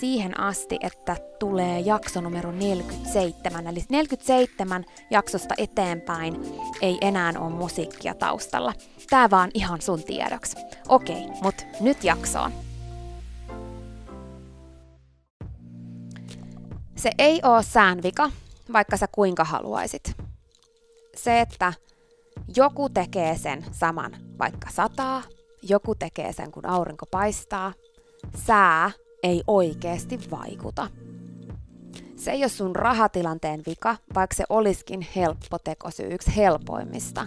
siihen asti, että tulee jakso numero 47. Eli 47 jaksosta eteenpäin ei enää ole musiikkia taustalla. Tää vaan ihan sun tiedoksi. Okei, mut nyt jaksoon. Se ei oo säänvika, vaikka sä kuinka haluaisit. Se, että joku tekee sen saman, vaikka sataa, joku tekee sen, kun aurinko paistaa, sää ei oikeasti vaikuta. Se ei ole sun rahatilanteen vika, vaikka se olisikin helppo tekosyy, yksi helpoimmista.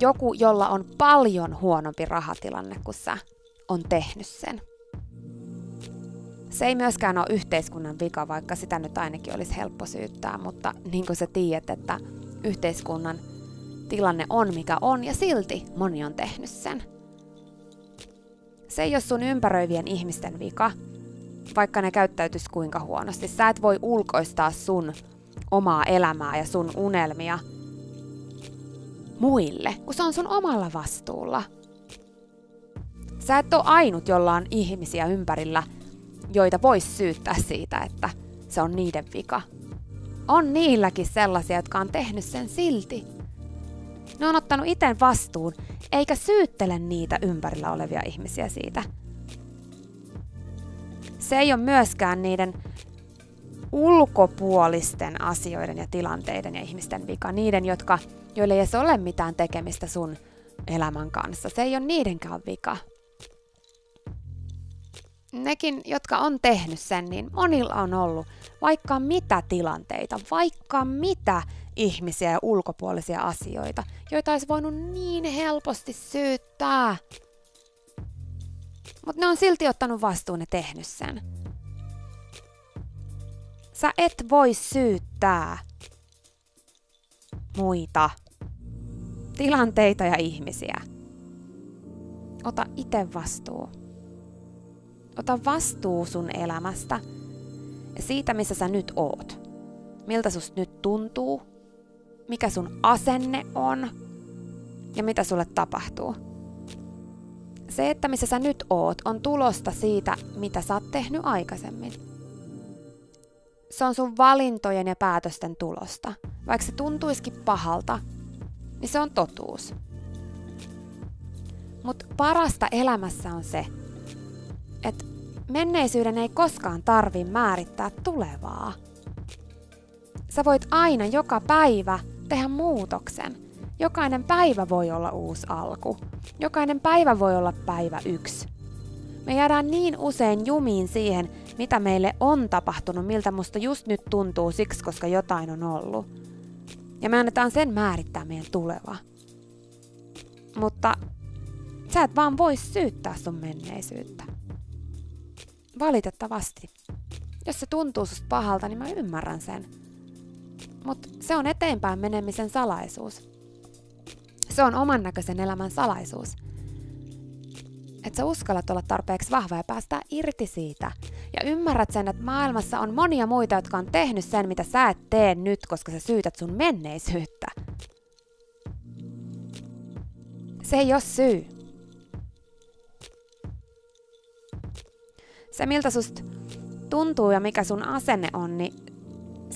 Joku, jolla on paljon huonompi rahatilanne kuin sä, on tehnyt sen. Se ei myöskään ole yhteiskunnan vika, vaikka sitä nyt ainakin olisi helppo syyttää, mutta niin kuin sä tiedät, että yhteiskunnan tilanne on mikä on ja silti moni on tehnyt sen. Se ei ole sun ympäröivien ihmisten vika, vaikka ne käyttäytys kuinka huonosti. Sä et voi ulkoistaa sun omaa elämää ja sun unelmia muille, kun se on sun omalla vastuulla. Sä et ole ainut, jolla on ihmisiä ympärillä, joita vois syyttää siitä, että se on niiden vika. On niilläkin sellaisia, jotka on tehnyt sen silti. Ne on ottanut itse vastuun, eikä syyttele niitä ympärillä olevia ihmisiä siitä. Se ei ole myöskään niiden ulkopuolisten asioiden ja tilanteiden ja ihmisten vika. Niiden, jotka, joille ei edes ole mitään tekemistä sun elämän kanssa. Se ei ole niidenkään vika. Nekin, jotka on tehnyt sen, niin monilla on ollut vaikka mitä tilanteita, vaikka mitä ihmisiä ja ulkopuolisia asioita, joita olisi voinut niin helposti syyttää. Mutta ne on silti ottanut vastuun ja tehnyt sen. Sä et voi syyttää muita tilanteita ja ihmisiä. Ota itse vastuu. Ota vastuu sun elämästä ja siitä, missä sä nyt oot. Miltä susta nyt tuntuu, mikä sun asenne on ja mitä sulle tapahtuu. Se, että missä sä nyt oot, on tulosta siitä, mitä sä oot tehnyt aikaisemmin. Se on sun valintojen ja päätösten tulosta. Vaikka se tuntuisikin pahalta, niin se on totuus. Mutta parasta elämässä on se, että menneisyyden ei koskaan tarvi määrittää tulevaa. Sä voit aina joka päivä tehdä muutoksen. Jokainen päivä voi olla uusi alku. Jokainen päivä voi olla päivä yksi. Me jäädään niin usein jumiin siihen, mitä meille on tapahtunut, miltä musta just nyt tuntuu siksi, koska jotain on ollut. Ja me annetaan sen määrittää meidän tuleva. Mutta sä et vaan voi syyttää sun menneisyyttä. Valitettavasti. Jos se tuntuu susta pahalta, niin mä ymmärrän sen. Mutta se on eteenpäin menemisen salaisuus. Se on oman näköisen elämän salaisuus. Että sä uskallat olla tarpeeksi vahva ja päästää irti siitä. Ja ymmärrät sen, että maailmassa on monia muita, jotka on tehnyt sen, mitä sä et tee nyt, koska sä syytät sun menneisyyttä. Se ei ole syy. Se, miltä susta tuntuu ja mikä sun asenne on, niin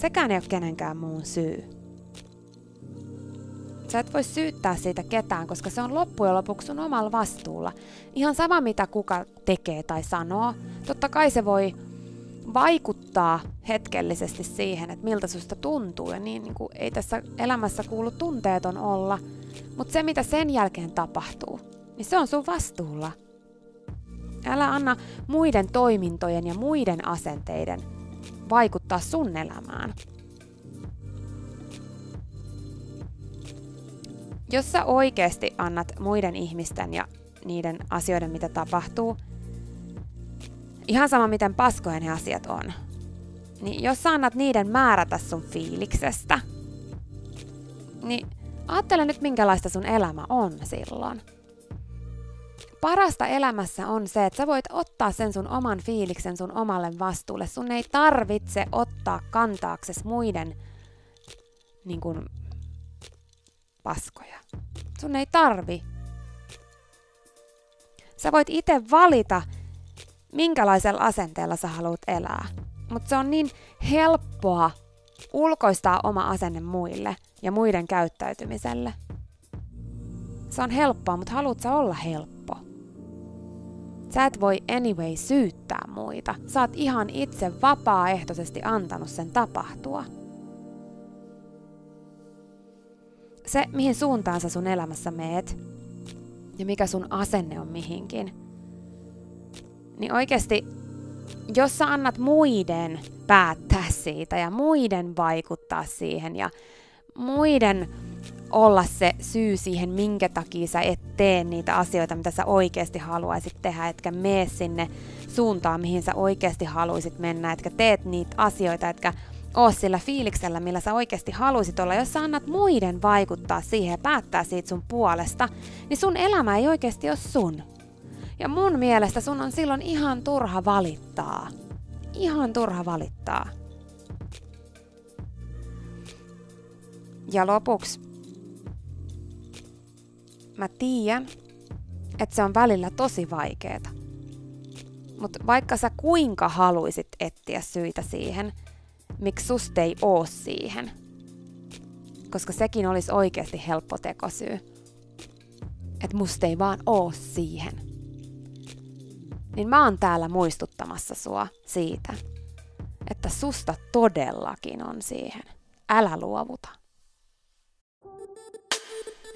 sekään ei ole kenenkään muun syy. Sä et voi syyttää siitä ketään, koska se on loppujen lopuksi sun omalla vastuulla. Ihan sama mitä kuka tekee tai sanoo. Totta kai se voi vaikuttaa hetkellisesti siihen, että miltä susta tuntuu. Ja niin, niin kuin, ei tässä elämässä kuulu tunteeton olla. Mutta se, mitä sen jälkeen tapahtuu, niin se on sun vastuulla. Älä anna muiden toimintojen ja muiden asenteiden vaikuttaa sun elämään. Jos sä oikeasti annat muiden ihmisten ja niiden asioiden, mitä tapahtuu, ihan sama miten paskojen ne asiat on, niin jos sä annat niiden määrätä sun fiiliksestä, niin ajattele nyt minkälaista sun elämä on silloin. Parasta elämässä on se, että sä voit ottaa sen sun oman fiiliksen sun omalle vastuulle. Sun ei tarvitse ottaa kantaakses muiden niin kun, paskoja. Sun ei tarvi. Sä voit itse valita, minkälaisella asenteella sä haluat elää. Mutta se on niin helppoa ulkoistaa oma asenne muille ja muiden käyttäytymiselle. Se on helppoa, mutta haluat sä olla helppo? Sä et voi anyway syyttää muita. Sä oot ihan itse vapaaehtoisesti antanut sen tapahtua. se, mihin suuntaan sä sun elämässä meet ja mikä sun asenne on mihinkin, niin oikeasti, jos sä annat muiden päättää siitä ja muiden vaikuttaa siihen ja muiden olla se syy siihen, minkä takia sä et tee niitä asioita, mitä sä oikeasti haluaisit tehdä, etkä mene sinne suuntaan, mihin sä oikeasti haluaisit mennä, etkä teet niitä asioita, etkä oo sillä fiiliksellä, millä sä oikeasti haluaisit olla, jos sä annat muiden vaikuttaa siihen ja päättää siitä sun puolesta, niin sun elämä ei oikeasti ole sun. Ja mun mielestä sun on silloin ihan turha valittaa. Ihan turha valittaa. Ja lopuksi, mä tiedän, että se on välillä tosi vaikeeta. Mutta vaikka sä kuinka haluisit etsiä syitä siihen, miksi susta ei oo siihen. Koska sekin olisi oikeasti helppo tekosyy. Että musta ei vaan oo siihen. Niin mä oon täällä muistuttamassa sua siitä, että susta todellakin on siihen. Älä luovuta.